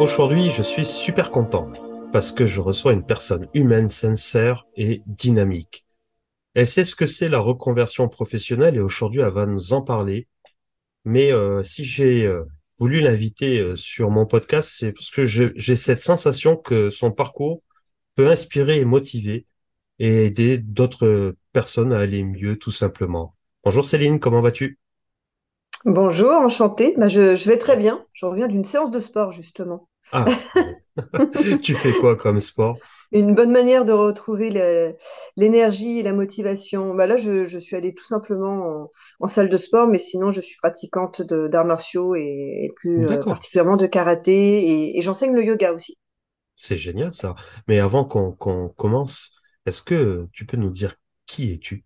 Aujourd'hui, je suis super content parce que je reçois une personne humaine, sincère et dynamique. Elle sait ce que c'est la reconversion professionnelle et aujourd'hui elle va nous en parler. Mais euh, si j'ai euh, voulu l'inviter euh, sur mon podcast, c'est parce que j'ai cette sensation que son parcours peut inspirer et motiver et aider d'autres personnes à aller mieux tout simplement. Bonjour Céline, comment vas-tu? Bonjour, enchantée. Bah, je, je vais très bien. Je reviens d'une séance de sport, justement. Ah, tu fais quoi comme sport? Une bonne manière de retrouver l'énergie et la motivation. Bah, là, je, je suis allée tout simplement en, en salle de sport, mais sinon, je suis pratiquante d'arts martiaux et, et plus euh, particulièrement de karaté et, et j'enseigne le yoga aussi. c'est génial ça. Mais avant qu'on qu'on commence, est-ce que tu peux nous dire qui es-tu?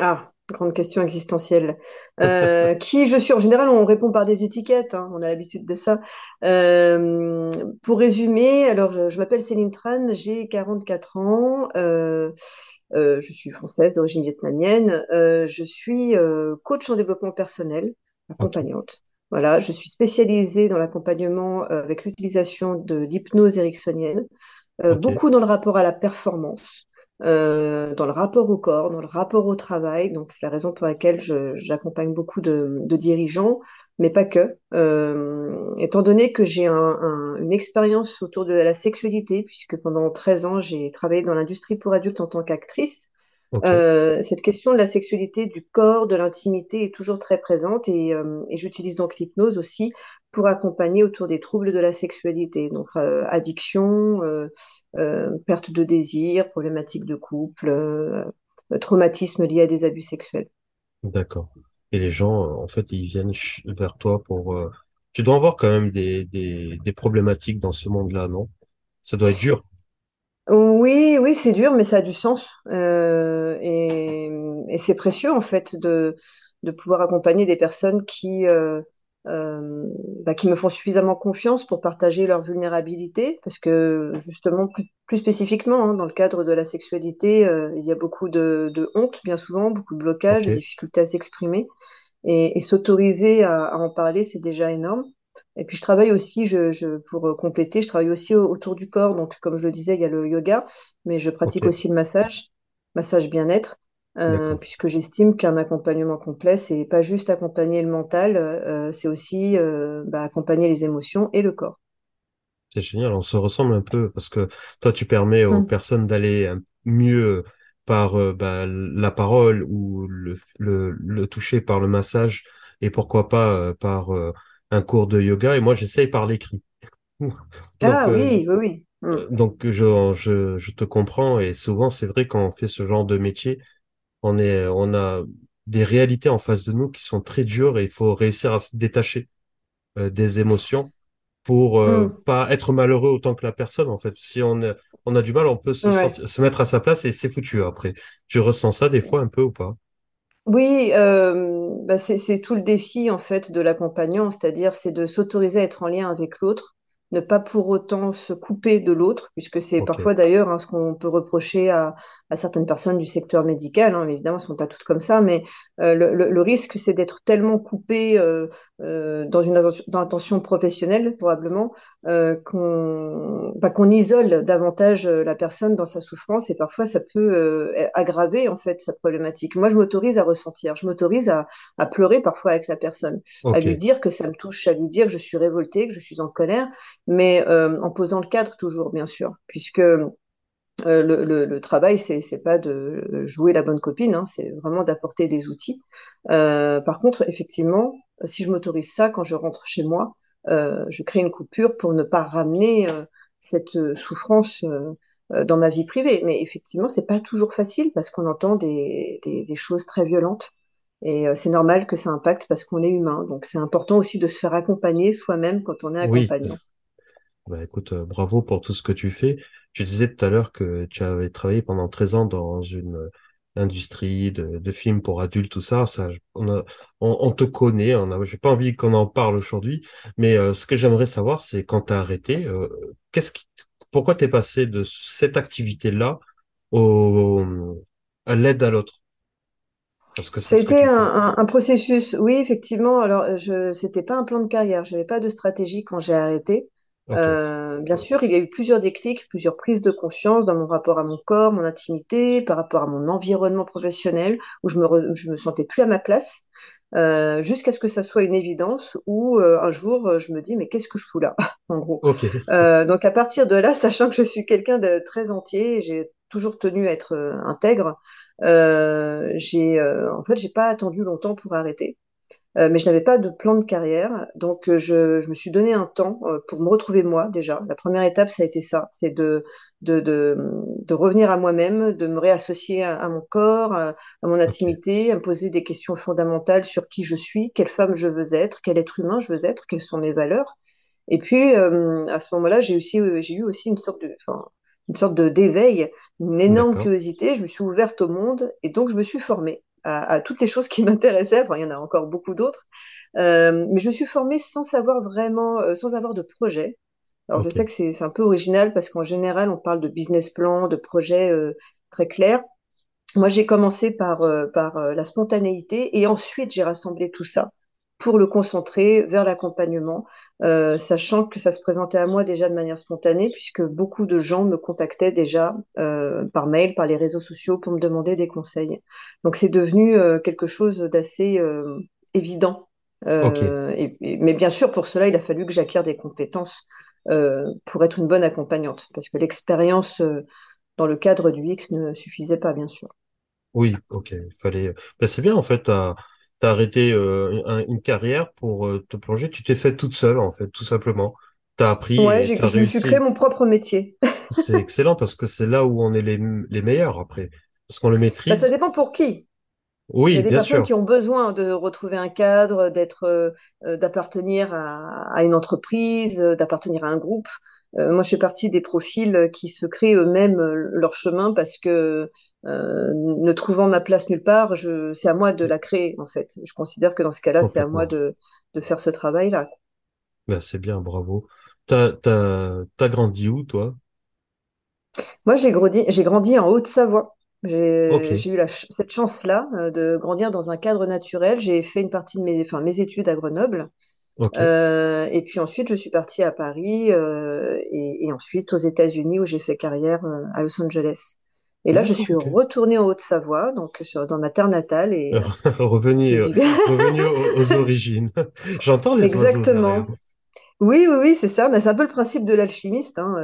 Ah, grande question existentielle. Euh, qui je suis? En général, on répond par des étiquettes, hein, on a l'habitude de ça. Euh, pour résumer, alors je, je m'appelle Céline Tran, j'ai 44 ans, euh, euh, je suis française d'origine vietnamienne, euh, je suis euh, coach en développement personnel, accompagnante. Voilà, je suis spécialisée dans l'accompagnement avec l'utilisation de l'hypnose ericksonienne euh, beaucoup dans le rapport à la performance, euh, dans le rapport au corps, dans le rapport au travail. Donc, c'est la raison pour laquelle je- j'accompagne beaucoup de, de dirigeants, mais pas que. Euh, étant donné que j'ai un- un- une expérience autour de la sexualité, puisque pendant 13 ans, j'ai travaillé dans l'industrie pour adultes en tant qu'actrice, euh, cette question de la sexualité, du corps, de l'intimité est toujours très présente et, euh, et j'utilise donc l'hypnose aussi pour accompagner autour des troubles de la sexualité, donc euh, addiction, euh, euh, perte de désir, problématiques de couple, traumatisme lié à des abus sexuels. d'accord. Et les gens, en fait, ils viennent vers toi pour... Tu dois avoir quand même des, des, des problématiques dans ce monde-là, non? Ça doit être dur. Oui, oui, c'est dur, mais ça a du sens. Euh, et et c'est précieux, en fait, de, de pouvoir accompagner des personnes qui, euh, euh, bah, qui me font suffisamment confiance pour partager leur vulnérabilité, parce que justement, plus, plus spécifiquement, hein, dans le cadre de la sexualité, euh, il y a beaucoup de, de honte, bien souvent, beaucoup de blocages, de difficultés à s'exprimer. Et, et s'autoriser à, à en parler, c'est déjà énorme. Et puis je travaille aussi, je, je, pour euh, compléter, je travaille aussi au- autour du corps. Donc comme je le disais, il y a le yoga, mais je pratique aussi le massage, massage bien-être, euh, puisque j'estime qu'un accompagnement complet, c'est pas juste accompagner le mental, euh, c'est aussi euh, bah, accompagner les émotions et le corps. C'est génial, on se ressemble un peu parce que toi, tu permets aux Mm. personnes d'aller mieux par bah, la parole ou le, le, le toucher par le massage et pourquoi pas par un cours de yoga. Et moi, j'essaye par l'écrit. Donc, Ah oui, oui, oui. Mm. euh, donc je, je, je te comprends et souvent, c'est vrai quand on fait ce genre de métier, on est, on a des réalités en face de nous qui sont très dures et il faut réussir à se détacher euh, des émotions pour euh, Mm. pas être malheureux autant que la personne, en fait. Si on a, on a du mal, on peut se Ouais. sentir, se mettre à sa place et c'est foutu après. Tu ressens ça des fois un peu ou pas? Oui, euh, bah c'est, c'est tout le défi en fait de l'accompagnant, c'est-à-dire c'est de s'autoriser à être en lien avec l'autre, ne pas pour autant se couper de l'autre, puisque c'est parfois d'ailleurs hein, ce qu'on peut reprocher à, à certaines personnes du secteur médical, hein, mais évidemment elles ne sont pas toutes comme ça, mais euh, le, le- le risque c'est d'être tellement coupé euh, euh, dans une dans professionnelle probablement euh, qu'on bah, qu'on isole davantage euh, la personne dans sa souffrance et parfois ça peut euh, aggraver en fait sa problématique. Moi, je m'autorise à ressentir, je m'autorise à, à pleurer parfois avec la personne, à lui dire que ça me touche, à lui dire que je suis révoltée, que je suis en colère, mais euh, en posant le cadre toujours, bien sûr, puisque euh, le, le, le travail, c'est c'est pas de jouer la bonne copine, hein, c'est vraiment d'apporter des outils. Euh, par contre, effectivement, si je m'autorise ça quand je rentre chez moi, euh, je crée une coupure pour ne pas ramener euh, cette euh, souffrance euh, euh, dans ma vie privée. Mais effectivement, c'est pas toujours facile parce qu'on entend des, des, des choses très violentes. Et euh, c'est normal que ça impacte parce qu'on est humain. Donc c'est important aussi de se faire accompagner soi-même quand on est oui. accompagnant. Bah, écoute, euh, bravo pour tout ce que tu fais. Tu disais tout à l'heure que tu avais travaillé pendant 13 ans dans une euh, industrie de, de films pour adultes, tout ça. Ça, on a, on, on te connaît. On j'ai pas envie qu'on en parle aujourd'hui, mais euh, ce que j'aimerais savoir, c'est quand tu as arrêté, euh, qu'est-ce qui, pourquoi t'es passé de cette activité-là au, à l'aide à l'autre? Ça a été un, fais. un- un processus, oui, effectivement. Alors, je, c'était pas un plan de carrière. J'avais pas de stratégie quand j'ai arrêté. Euh, bien sûr, il y a eu plusieurs déclics, plusieurs prises de conscience dans mon rapport à mon corps, mon intimité, par rapport à mon environnement professionnel, où je me, re- je me sentais plus à ma place, euh, jusqu'à ce que ça soit une évidence, où euh, un jour, euh, je me dis, mais qu'est-ce que je fous là, en gros? ok, Euh, donc à partir de là, sachant que je suis quelqu'un de très entier, j'ai toujours tenu à être intègre, euh, j'ai, euh, en fait, j'ai pas attendu longtemps pour arrêter. Euh, mais je n'avais pas de plan de carrière, donc euh, je, je me suis donné un temps euh, pour me retrouver moi déjà. La première étape, ça a été ça, c'est de, de, de, de revenir à moi-même, de me réassocier à, à mon corps, à, à mon intimité, à me poser des questions fondamentales sur qui je suis, quelle femme je veux être, quel être humain je veux être, quelles sont mes valeurs. Et puis à ce moment-là, j'ai aussi j'ai eu aussi une sorte de, une sorte de d'éveil, une énorme curiosité. Je me suis ouverte au monde et donc je me suis formée à, à toutes les choses qui m'intéressaient. Enfin, il y en a encore beaucoup d'autres, Euh, mais je me suis formée sans savoir vraiment, euh, sans avoir de projet. Alors je sais que c'est c'est un peu original parce qu'en général, on parle de business plan, de projet euh, très clair. Moi, j'ai commencé par, euh, par euh, la spontanéité et ensuite j'ai rassemblé tout ça pour le concentrer vers l'accompagnement, euh, sachant que ça se présentait à moi déjà de manière spontanée, puisque beaucoup de gens me contactaient déjà euh, par mail, par les réseaux sociaux pour me demander des conseils. Donc c'est devenu euh, quelque chose d'assez évident. ok. Et- et- mais bien sûr, pour cela, il a fallu que j'acquière des compétences pour être une bonne accompagnante, parce que l'expérience dans le cadre du X ne suffisait pas, bien sûr. Oui, ok. Il fallait. Ben, c'est bien en fait. T'as t'as arrêté euh, un- une carrière pour euh, te plonger. Tu t'es fait toute seule en fait, tout simplement. T'as appris Ouais, j'ai- je me suis créé mon propre métier. C'est excellent parce que c'est là où on est les, les meilleurs après, parce qu'on le Bah, ça maîtrise. dépend pour qui. Il y a Oui, des bien personnes sûr. qui ont besoin de retrouver un cadre, d'être, euh, d'appartenir à, à une entreprise, d'appartenir à un groupe. Euh, moi, je fais partie des profils qui se créent eux-mêmes euh, leur chemin parce que euh, ne trouvant ma place nulle part, je, c'est à moi de la créer en fait. Je considère que dans ce cas-là, c'est à moi de, de faire ce travail-là. Ben, c'est bien, bravo. T'as t'as t'as grandi où toi? Moi, j'ai grandi, j'ai grandi en Haute-Savoie. J'ai, j'ai eu la cette chance-là euh, de grandir dans un cadre naturel. J'ai fait une partie de mes, enfin, mes études à Grenoble. Euh, et puis ensuite, je suis partie à Paris euh, et, et ensuite aux États-Unis où j'ai fait carrière euh, à Los Angeles. Et là, je suis retournée en Haute-Savoie, donc sur, dans ma terre natale, et revenu aux, aux origines. J'entends les oiseaux. Exactement. Oui, oui, oui, c'est ça. Mais c'est un peu le principe de l'alchimiste. Hein.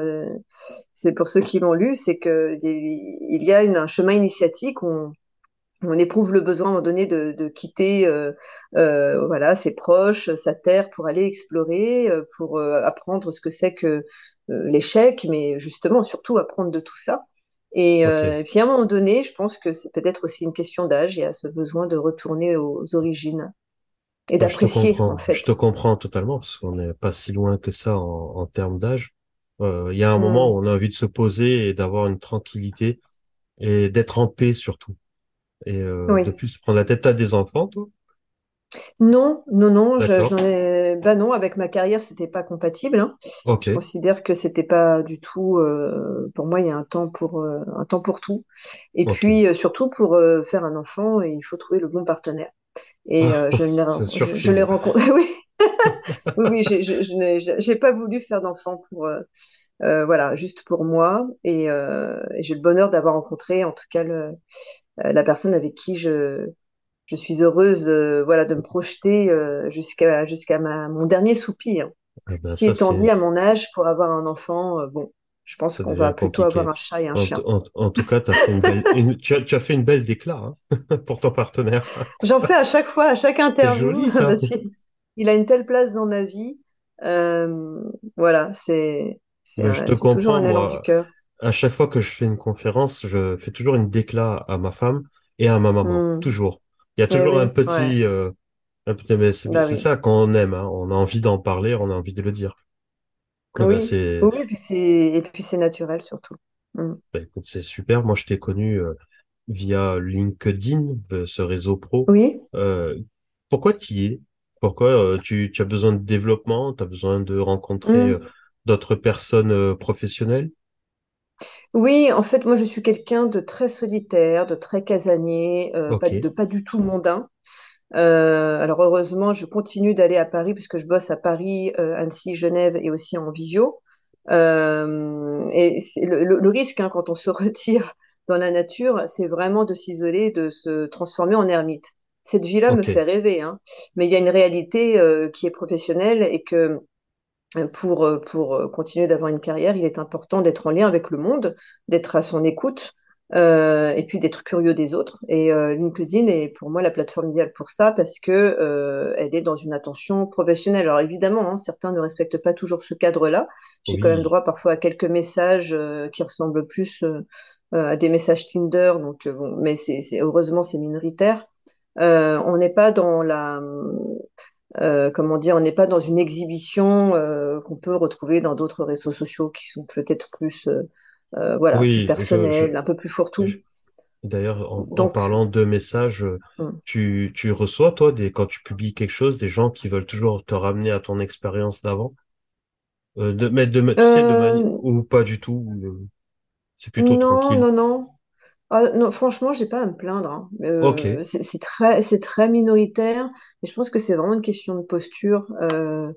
c'est pour ceux qui l'ont lu, c'est que il y a une- un chemin initiatique où on, on éprouve le besoin à un moment donné de, de quitter euh, euh, voilà, ses proches, sa terre pour aller explorer, euh, pour euh, apprendre ce que c'est que l'échec, mais justement surtout apprendre de tout ça. Et, puis à un moment donné, je pense que c'est peut-être aussi une question d'âge, il y a ce besoin de retourner aux origines et d'apprécier en comprends. Je te fait. comprends totalement parce qu'on n'est pas si loin que ça en, en termes d'âge. Il y a un moment Hmm. où on a envie de se poser et d'avoir une tranquillité et d'être en paix surtout. Et euh, de Oui. plus, prendre la tête à des enfants, toi? Non, non, non, j'en ai, bah non, avec ma carrière, c'était pas compatible. hein. Je considère que c'était pas du tout, euh, pour moi, il y a un temps pour, euh, un temps pour tout. Et puis, euh, surtout pour faire un enfant, il faut trouver le bon partenaire. Et euh, je l'ai, C'est sûr je, je rencontré, oui, oui, oui, je, n'ai j'ai pas voulu faire d'enfant pour, voilà, juste pour moi. Et, et j'ai le bonheur d'avoir rencontré, en tout cas, le, la personne avec qui je, je suis heureuse euh, voilà, de me projeter euh, jusqu'à jusqu'à ma, mon dernier soupir. Ben Si étant dit, à mon âge, pour avoir un enfant, euh, bon, je pense qu'on va plutôt avoir un chat et un En, chien. en, en tout cas, t'as fait une belle... une- Tu as, tu as fait une belle déclat, hein, pour ton partenaire. J'en fais à chaque fois, à chaque interview, joli, ça. parce qu'il il a une telle place dans ma vie. Euh, voilà, c'est c'est Mais je te c'est toujours comprends, un élan du cœur. À chaque fois que je fais une conférence, je fais toujours une déclat à ma femme et à ma maman. Hmm. Toujours. Il y a toujours un ouais, petit... euh, un petit- mais c'est bah oui. ça quand on aime, hein. On a envie d'en parler, on a envie de le dire. Eh ben, Oui, et puis c'est naturel surtout. Ben, écoute, c'est super. Moi, je t'ai connu euh, via LinkedIn, euh, ce réseau pro. Oui. Euh, pourquoi tu y es? Pourquoi euh, tu, tu as besoin de développement? Tu as besoin de rencontrer Hmm. d'autres personnes professionnelles? Oui, en fait, moi, je suis quelqu'un de très solitaire, de très casanier, euh, pas, Ok, de pas du tout mondain. Euh, alors, heureusement, je continue d'aller à Paris puisque je bosse à Paris, euh, Annecy, Genève et aussi en visio. Euh, et le, le, le, risque hein, quand on se retire dans la nature, c'est vraiment de s'isoler, de se transformer en ermite. Cette vie-là me Ok, fait rêver, hein. Mais il y a une réalité euh, qui est professionnelle et que pour, euh, pour euh, continuer d'avoir une carrière, il est important d'être en lien avec le monde, d'être à son écoute euh, et puis d'être curieux des autres. Et euh, LinkedIn est pour moi la plateforme idéale pour ça parce que euh, elle est dans une attention professionnelle. Alors évidemment, hein, certains ne respectent pas toujours ce cadre-là. J'ai quand même droit parfois à quelques messages euh, qui ressemblent plus euh, à des messages Tinder. Donc bon, mais c'est, c'est heureusement c'est minoritaire. Euh, on n'est pas dans la euh, comment dire, on n'est pas dans une exhibition euh, qu'on peut retrouver dans d'autres réseaux sociaux qui sont peut-être plus, euh, voilà, plus oui, je, personnels, un peu plus je- fourre-tout. d'ailleurs, en, parlant de messages, hum. tu, tu reçois, toi, des, quand tu publies quelque chose, des gens qui veulent toujours te ramener à ton expérience d'avant, de, mais de, tu sais, de manière, ou pas du tout, c'est plutôt non, tranquille? non, non. Ah, non, franchement, j'ai pas à me plaindre. hein. Ok, Euh, c'est c'est très, c'est très minoritaire, mais je pense que c'est vraiment une question de posture. Euh,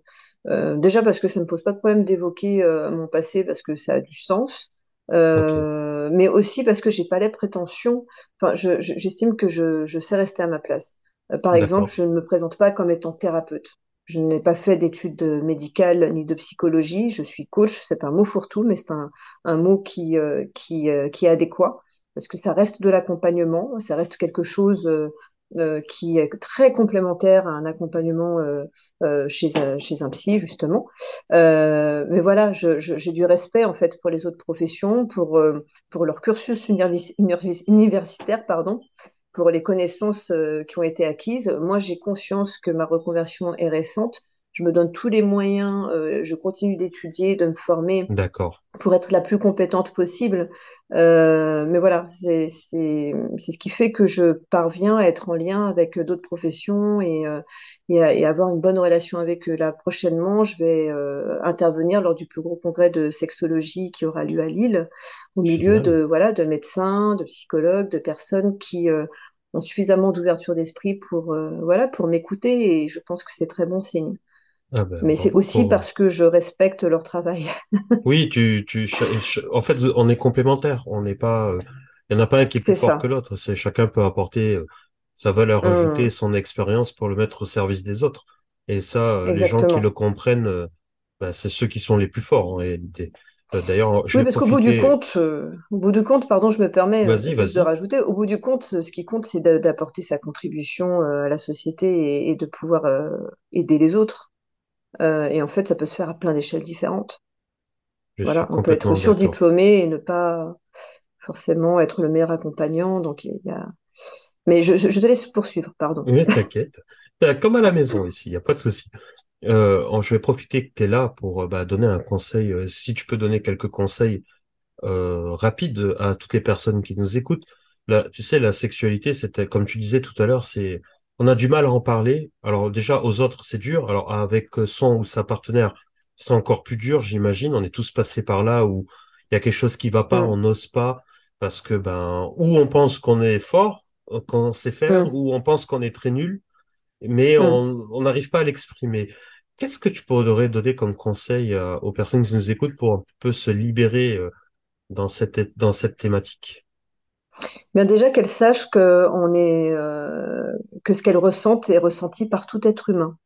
euh, déjà parce que ça ne pose pas de problème d'évoquer euh, mon passé parce que ça a du sens, ok, Euh, mais aussi parce que j'ai pas les prétentions. Enfin, je, je- j'estime que je, je sais rester à ma place. Euh, par exemple, d'accord, je ne me présente pas comme étant thérapeute. Je n'ai pas fait d'études médicales ni de psychologie. Je suis coach. C'est un mot fourre-tout, mais c'est un, un mot qui, euh, qui, euh, qui est adéquat parce que ça reste de l'accompagnement, ça reste quelque chose euh, euh, qui est très complémentaire à un accompagnement euh, chez, un, chez un psy, justement. Mais voilà, j'ai du respect en fait pour les autres professions, pour, pour leur cursus universi- universi- universitaire, pardon, pour les connaissances qui ont été acquises. Moi, j'ai conscience que ma reconversion est récente. Je me donne tous les moyens, euh, je continue d'étudier, de me former d'accord. pour être la plus compétente possible. Euh, mais voilà, c'est ce qui fait que je parviens à être en lien avec d'autres professions et, euh, et, à, et avoir une bonne relation avec eux. Là, prochainement, je vais intervenir lors du plus gros congrès de sexologie qui aura lieu à Lille, au milieu de voilà de médecins, de psychologues, de personnes qui ont suffisamment d'ouverture d'esprit pour voilà pour m'écouter et je pense que c'est très bon signe. Ah ben, Mais c'est aussi parce que je respecte leur travail. Oui, tu, tu, en fait, on est complémentaires. On n'est pas, euh, il y en a pas un qui est plus fort que l'autre. C'est chacun peut apporter euh, sa valeur ajoutée, Hum. son expérience pour le mettre au service des autres. Et ça, euh, les gens qui le comprennent, bah, c'est ceux qui sont les plus forts en réalité. D'ailleurs, je Oui, parce qu'au bout du compte, euh, au bout du compte, pardon, je me permets juste de rajouter, au bout du compte, ce qui compte, c'est d'a- d'apporter sa contribution à la société et, de pouvoir aider les autres. Euh, et en fait, ça peut se faire à plein d'échelles différentes. Je Voilà, on peut être surdiplômé et ne pas forcément être le meilleur accompagnant. Donc, il y a... Mais je, je je te laisse poursuivre, pardon. Mais t'inquiète. Comme à la maison ici, il n'y a pas de souci. Euh, je vais profiter que tu es là pour euh, bah, donner un conseil. si tu peux donner quelques conseils euh, rapide à toutes les personnes qui nous écoutent. Là, tu sais, la sexualité, c'était, comme tu disais tout à l'heure, c'est, on a du mal à en parler. Alors déjà, aux autres, c'est dur. Alors avec son ou sa partenaire, c'est encore plus dur, j'imagine. On est tous passés par là où il y a quelque chose qui va pas, on n'ose pas parce que ben, ou on pense qu'on est fort, euh, qu'on sait faire, ou on pense qu'on est très nul, mais on on n'arrive pas à l'exprimer. Qu'est-ce que tu pourrais donner comme conseil euh, aux personnes qui nous écoutent pour un peu se libérer euh, dans cette, dans cette thématique? Bien déjà qu'elle sache que on est euh, que ce qu'elle ressent est ressenti par tout être humain.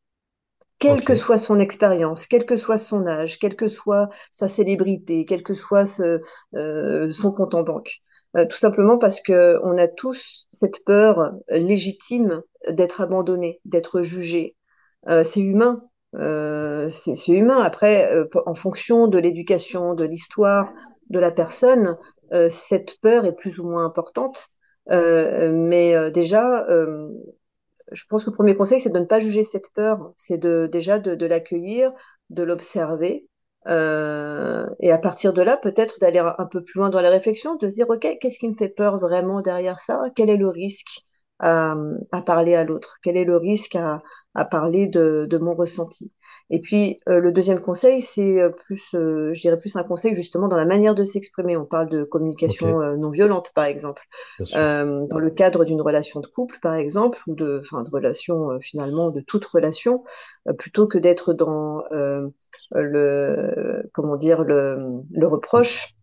quelle que soit son expérience, quel que soit son âge, quelle que soit sa célébrité, quel que soit ce- euh, son compte en banque. Euh, tout simplement parce que on a tous cette peur légitime d'être abandonné, d'être jugé. C'est humain. Euh, c'est humain. Après, euh, en fonction de l'éducation, de l'histoire de la personne, cette peur est plus ou moins importante. Euh, mais euh, déjà, euh, je pense que le premier conseil, c'est de ne pas juger cette peur, c'est de déjà de, l'accueillir, de l'observer, euh, et à partir de là, peut-être d'aller un peu plus loin dans la réflexion, de se dire, OK, qu'est-ce qui me fait peur vraiment derrière ça? Quel est le risque? À, à parler à l'autre? Quel est le risque à, à parler de, de mon ressenti? Et puis, euh, le deuxième conseil, c'est euh, plus, euh, je dirais plus un conseil justement dans la manière de s'exprimer. On parle de communication euh, non violente, par exemple euh, dans le cadre d'une relation de couple, par exemple, ou de, enfin, de relation euh, finalement, de toute relation, euh, plutôt que d'être dans euh, le, comment dire, le, le reproche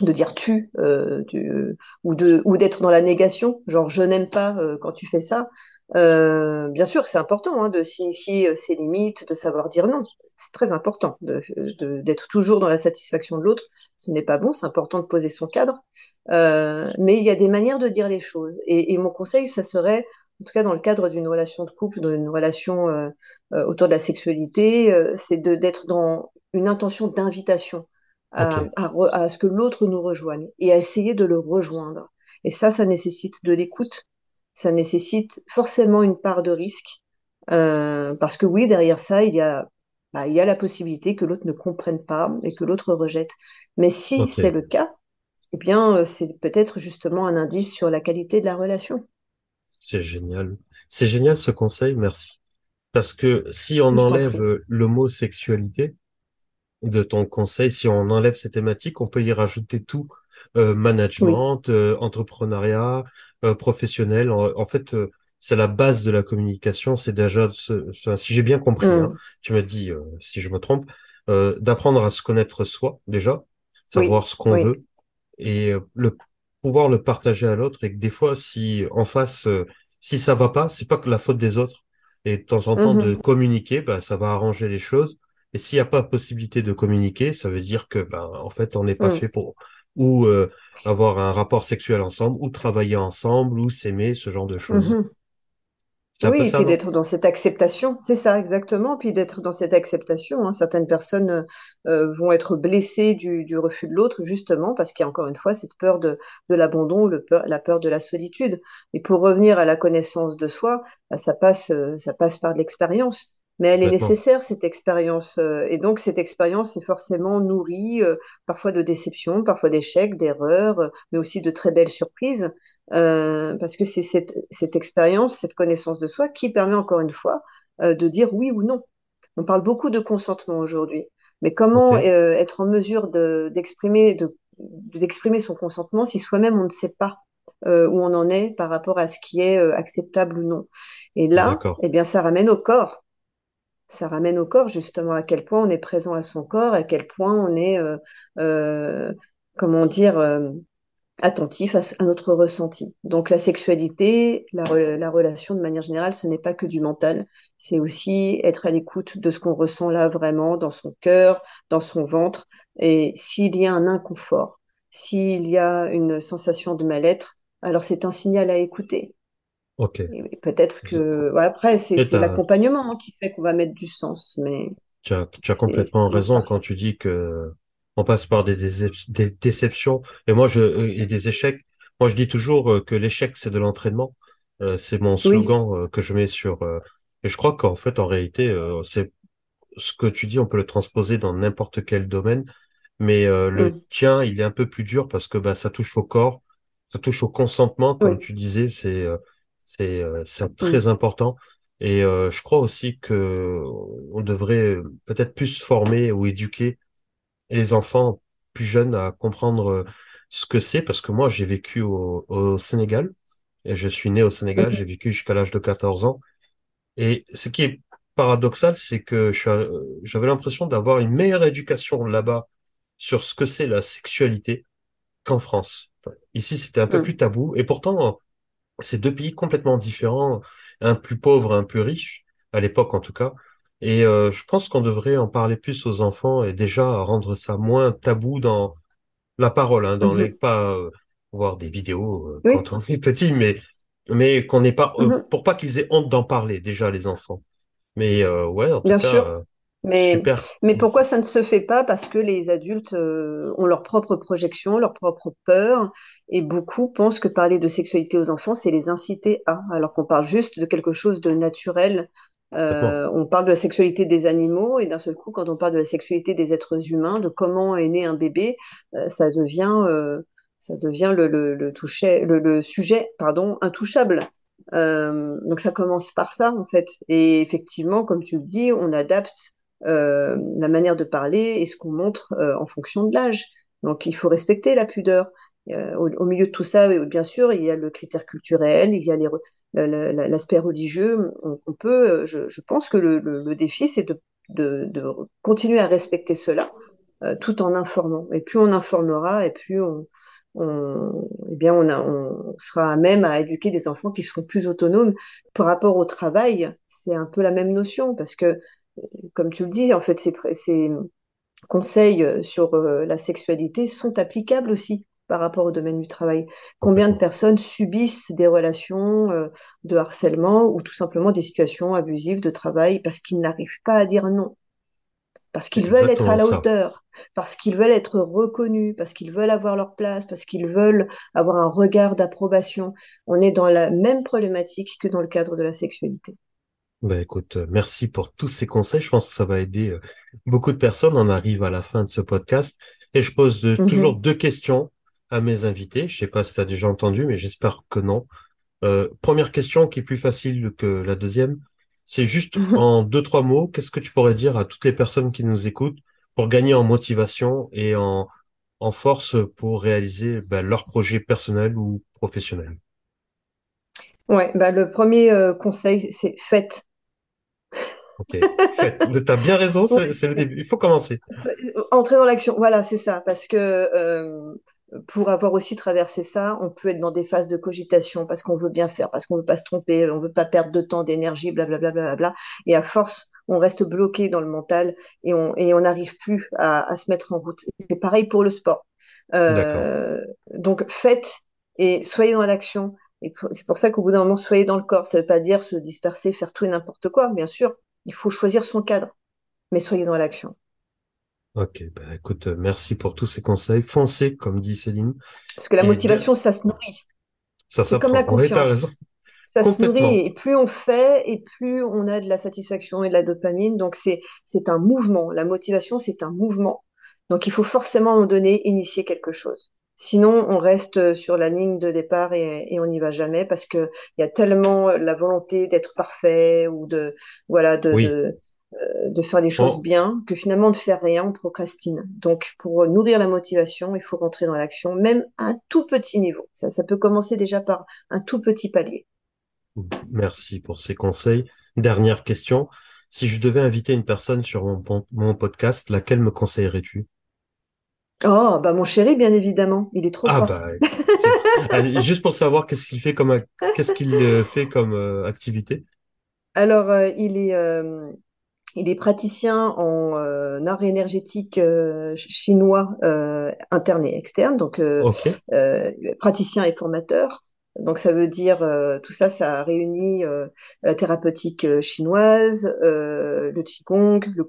de dire tu euh, du, ou de ou d'être dans la négation genre je n'aime pas euh, quand tu fais ça. Euh, bien sûr c'est important hein, de signifier ses limites de savoir dire non. C'est très important d'être de, d'être toujours dans la satisfaction de l'autre. Ce n'est pas bon c'est important de poser son cadre. Mais il y a des manières de dire les choses. Et, et, mon conseil ça serait en tout cas dans le cadre d'une relation de couple d'une relation autour de la sexualité c'est de d'être dans une intention d'invitation à, Ok, à, à, ce que l'autre nous rejoigne et à essayer de le rejoindre. Et ça, ça nécessite de l'écoute, ça nécessite forcément une part de risque, euh, parce que oui, derrière ça, il y a, bah, il y a la possibilité que l'autre ne comprenne pas et que l'autre rejette. Mais si c'est le cas, eh bien, euh, c'est peut-être justement un indice sur la qualité de la relation. c'est génial. C'est génial ce conseil, merci. Parce que si on Je enlève le mot sexualité de ton conseil, si on enlève ces thématiques, on peut y rajouter tout, euh, Oui. management, euh, entrepreneuriat, euh, professionnel. En, en fait, euh, c'est la base de la communication. C'est déjà, ce- ce- si j'ai bien compris, hein, Hum. tu me dis euh, si je me trompe, euh, d'apprendre à se connaître soi déjà, Oui. savoir ce qu'on Oui. veut et le pouvoir le partager à l'autre et que des fois si en face euh, si ça va pas c'est pas que la faute des autres et de temps en temps de Mhm. communiquer bah ça va arranger les choses et s'il n'y a pas possibilité de communiquer ça veut dire que bah en fait on n'est pas Hum. fait pour ou euh, avoir un rapport sexuel ensemble ou travailler ensemble ou s'aimer ce genre de choses Mhm. peu Oui, et puis d'être dans cette acceptation, c'est ça exactement, puis d'être dans cette acceptation. hein. Certaines personnes euh, euh, vont être blessées du, du refus de l'autre, justement, parce qu'il y a encore une fois cette peur de, de l'abandon, la peur de la solitude. Et pour revenir à la connaissance de soi, bah, ça passe, ça passe par l'expérience. Mais elle est nécessaire, cette expérience. euh, et donc, cette expérience est forcément nourrie, euh, parfois de déceptions, parfois d'échecs, d'erreurs, euh, mais aussi de très belles surprises. Euh, parce que c'est cette, cette expérience, cette connaissance de soi qui permet encore une fois euh, de dire oui ou non. On parle beaucoup de consentement aujourd'hui, mais comment euh, être en mesure de, d'exprimer, de, d'exprimer son consentement si soi-même on ne sait pas euh, où on en est par rapport à ce qui est euh, acceptable ou non. Et là, eh bien, ça ramène au corps. Ça ramène au corps justement à quel point on est présent à son corps, à quel point on est, euh, euh, comment dire, euh, attentif à, notre ressenti. Donc la sexualité, la, relation de manière générale, ce n'est pas que du mental, c'est aussi être à l'écoute de ce qu'on ressent là vraiment dans son cœur, dans son ventre. Et s'il y a un inconfort, s'il y a une sensation de mal-être, alors c'est un signal à écouter. Ok Et peut-être que voilà, après c'est l'accompagnement hein, qui fait qu'on va mettre du sens, mais Tu as, tu complètement raison quand tu dis que on passe par des, décep- des déceptions et moi je euh, et des échecs. Moi je dis toujours euh, que l'échec c'est de l'entraînement. Euh, c'est mon Oui. slogan euh, que je mets sur euh, et je crois qu'en fait en réalité c'est ce que tu dis on peut le transposer dans n'importe quel domaine mais le tien il est un peu plus dur parce que bah ça touche au corps, ça touche au consentement comme Oui. tu disais, c'est c'est euh, Mmh. très important et euh, je crois aussi que on devrait peut-être plus former ou éduquer les enfants plus jeunes à comprendre euh, ce que c'est parce que moi j'ai vécu au, au Sénégal et je suis né au Sénégal, j'ai vécu jusqu'à l'âge de 14 ans et ce qui est paradoxal, c'est que j'avais l'impression d'avoir une meilleure éducation là-bas sur ce que c'est la sexualité qu'en France. Ici, c'était un peu Mmh. plus tabou. Et pourtant, c'est deux pays complètement différents, un plus pauvre, un plus riche, à l'époque en tout cas. Et euh, je pense qu'on devrait en parler plus aux enfants et déjà rendre ça moins tabou dans la parole, hein, dans les Mmh. pas euh, voir des vidéos euh, Oui. quand on est petit, mais mais qu'on n'ait pas euh, Mmh. pour pas qu'ils aient honte d'en parler déjà les enfants. Mais euh, ouais, en tout Bien cas, sûr. Mais, super. mais pourquoi ça ne se fait pas? Parce que les adultes euh, ont leurs propres projections, leurs propres peurs, et beaucoup pensent que parler de sexualité aux enfants, c'est les inciter à, alors qu'on parle juste de quelque chose de naturel. Euh, on parle de la sexualité des animaux, et d'un seul coup, quand on parle de la sexualité des êtres humains, de comment est né un bébé, euh, ça devient, euh, ça devient le, le, le, toucher, le, le sujet pardon, intouchable. Euh, donc ça commence par ça en fait. Et effectivement, comme tu le dis, on adapte euh, la manière de parler et ce qu'on montre euh, en fonction de l'âge. Donc il faut respecter la pudeur. Euh, au, milieu de tout ça, bien sûr, il y a le critère culturel, il y a l'aspect religieux. On, peut, je, pense que le, défi, c'est de continuer à respecter cela tout en informant. Et plus on informera, et plus on, eh bien on, on sera à même à éduquer des enfants qui seront plus autonomes. Par rapport au travail, c'est un peu la même notion, parce que, comme tu le dis, en fait, ces, ces conseils sur euh, la sexualité sont applicables aussi par rapport au domaine du travail. Combien de personnes subissent des relations euh, de harcèlement ou tout simplement des situations abusives de travail parce qu'ils n'arrivent pas à dire non, parce qu'ils veulent être à la hauteur, parce qu'ils veulent être reconnus, parce qu'ils veulent avoir leur place, parce qu'ils veulent avoir un regard d'approbation. On est dans la même problématique que dans le cadre de la sexualité. Ben écoute, euh, merci pour tous ces conseils. Je pense que ça va aider euh, beaucoup de personnes. On arrive à la fin de ce podcast et je pose de, mhm. toujours deux questions à mes invités. Je sais pas si tu as déjà entendu, mais j'espère que non. Euh, première question qui est plus facile que la deuxième. C'est juste en deux, trois mots, qu'est-ce que tu pourrais dire à toutes les personnes qui nous écoutent pour gagner en motivation et en, en force pour réaliser ben, leur projet personnel ou professionnel? Ouais, bah le premier euh, conseil, c'est faites. Ok. Tu as bien raison, c'est le début. Il faut commencer. Entrer dans l'action, voilà, c'est ça. Parce que euh, pour avoir aussi traversé ça, on peut être dans des phases de cogitation parce qu'on veut bien faire, parce qu'on veut pas se tromper, on veut pas perdre de temps, d'énergie, blablabla, bla, bla, bla, Et à force, on reste bloqué dans le mental et on et on n'arrive plus à, à, se mettre en route. C'est pareil pour le sport. Euh, donc faites et soyez dans l'action. Et c'est pour ça qu'au bout d'un moment, soyez dans le corps. Ça veut pas dire se disperser, faire tout et n'importe quoi. Bien sûr, il faut choisir son cadre, mais soyez dans l'action. Ok, bah écoute, euh, merci pour tous ces conseils. Foncez, comme dit Céline. Parce que la motivation, ça se nourrit. Ça C'est comme la confiance. ça se nourrit et plus on fait et plus on a de la satisfaction et de la dopamine. Donc c'est c'est un mouvement. La motivation, c'est un mouvement. Donc il faut forcément à un moment donné initier quelque chose. Sinon, on reste sur la ligne de départ et, et on n'y va jamais parce que il y a tellement la volonté d'être parfait ou de voilà de, de euh, de faire les choses oh. bien, que finalement de faire rien, on procrastine. Donc pour nourrir la motivation, il faut rentrer dans l'action, même à un tout petit niveau. Ça, ça peut commencer déjà par un tout petit palier. Merci pour ces conseils. Dernière question. Si je devais inviter une personne sur mon, mon podcast, laquelle me conseillerais-tu? Oh, bah mon chéri, bien évidemment, il est trop ah, fort. Bah, juste pour savoir qu'est-ce qu'il fait comme qu'est-ce qu'il euh, fait comme euh, activité. Alors, il est il est praticien en euh, art énergétique euh, chinois euh, interne et externe, donc praticien et formateur. Donc ça veut dire tout ça, ça réunit la thérapeutique chinoise, le qigong, le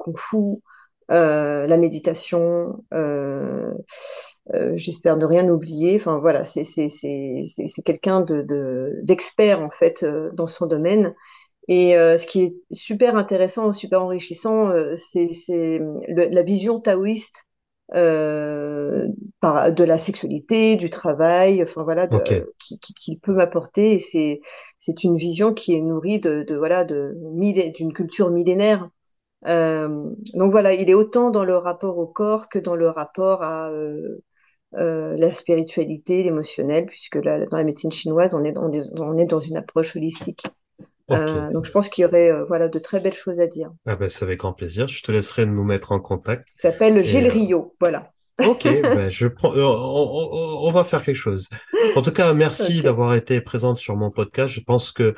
kung-fu, la méditation. J'espère ne rien oublier. Enfin voilà, c'est c'est quelqu'un de d'expert en fait dans son domaine et euh, ce qui est super intéressant, super enrichissant, euh, c'est la vision taoïste euh, par, de la sexualité, du travail, enfin voilà, qui, qui, peut m'apporter. C'est une vision qui est nourrie de, de voilà de d'une culture millénaire. Euh, donc voilà, il est autant dans le rapport au corps que dans le rapport à euh, la spiritualité, l'émotionnel, puisque là, dans la médecine chinoise, on est, on est, on est dans une approche holistique. Euh, donc je pense qu'il y aurait euh, voilà de très belles choses à dire. Ah ben, c'est avec grand plaisir. Je te laisserai nous mettre en contact. Ça s'appelle Gilles euh, Rio, voilà. Ok, ben je prends, on, va faire quelque chose. En tout cas, merci d'avoir été présente sur mon podcast. Je pense que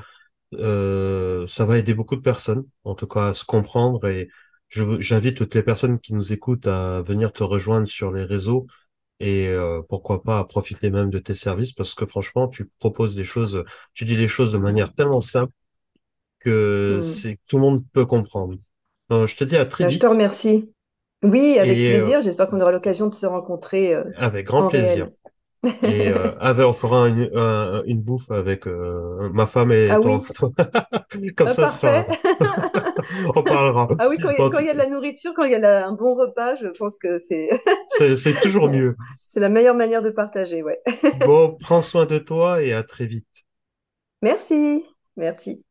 ça va aider beaucoup de personnes, en tout cas à se comprendre. Et j'invite toutes les personnes qui nous écoutent à venir te rejoindre sur les réseaux et pourquoi pas à profiter même de tes services parce que franchement, tu proposes des choses, tu dis les choses de manière tellement simple que hmm. c'est tout le monde peut comprendre. je te dis à très bah, vite. Je te remercie. Oui, avec euh, plaisir. J'espère qu'on aura l'occasion de se rencontrer. Euh, avec grand plaisir. Et euh, on fera une, une bouffe avec euh, ma femme et ah ton... Oui. Comme ah, ça, sera... on parlera. Ah oui, quand il y, a de la nourriture, quand il y a un bon repas, je pense que c'est... c'est toujours mieux. C'est la meilleure manière de partager, ouais. bon, prends soin de toi et à très vite. Merci. Merci.